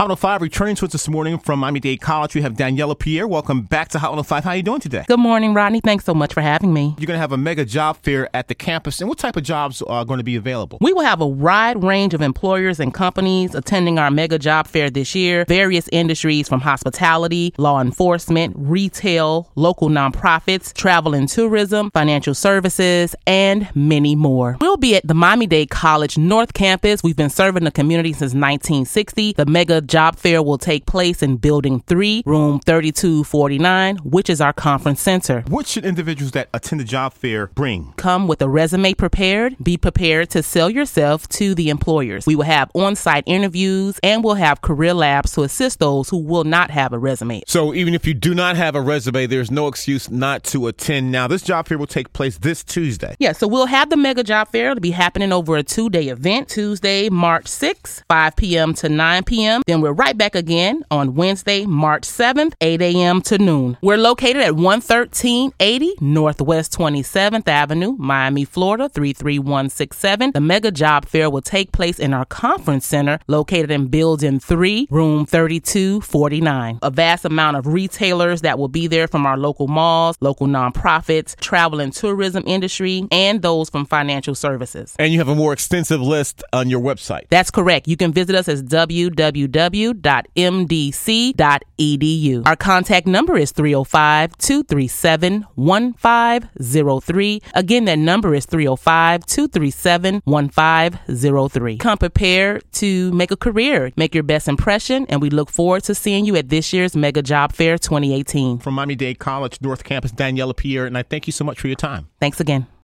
Hot 105 returning to us this morning from Miami-Dade College. We have Daniela Pierre. Welcome back to Hot 105. How are you doing today? Good morning, Rodney. Thanks so much for having me. You're going to have a mega job fair at the campus. And what type of jobs are going to be available? We will have a wide range of employers and companies attending our mega job fair this year. Various industries from hospitality, law enforcement, retail, local nonprofits, travel and tourism, financial services, and many more. We'll be at the Miami-Dade College North Campus. We've been serving the community since 1960. The mega job fair will take place in Building 3, Room 3249, which is our conference center. What should individuals that attend the job fair bring? Come with a resume prepared. Be prepared to sell yourself to the employers. We will have on site interviews and we'll have career labs to assist those who will not have a resume. So, even if you do not have a resume, there's no excuse not to attend. Now, this job fair will take place this Tuesday. Yeah, so we'll have the mega job fair. It'll be happening over a two day event Tuesday, March 6th, 5 p.m. to 9 p.m. Then we're right back again on Wednesday, March 7th, 8 a.m. to noon. We're located at 11380 Northwest 27th Avenue, Miami, Florida 33167. The mega job fair will take place in our conference center located in Building 3, Room 3249. A vast amount of retailers that will be there from our local malls, local nonprofits, travel and tourism industry, and those from financial services. And you have a more extensive list on your website. That's correct. You can visit us as www.mdc.edu. Our contact number is 305 237 1503. Again, that number is 305 237 1503. Come prepared to make a career, make your best impression, and we look forward to seeing you at this year's Mega Job Fair 2018. From Miami Dade College North Campus, Daniela Pierre, and I thank you so much for your time. Thanks again.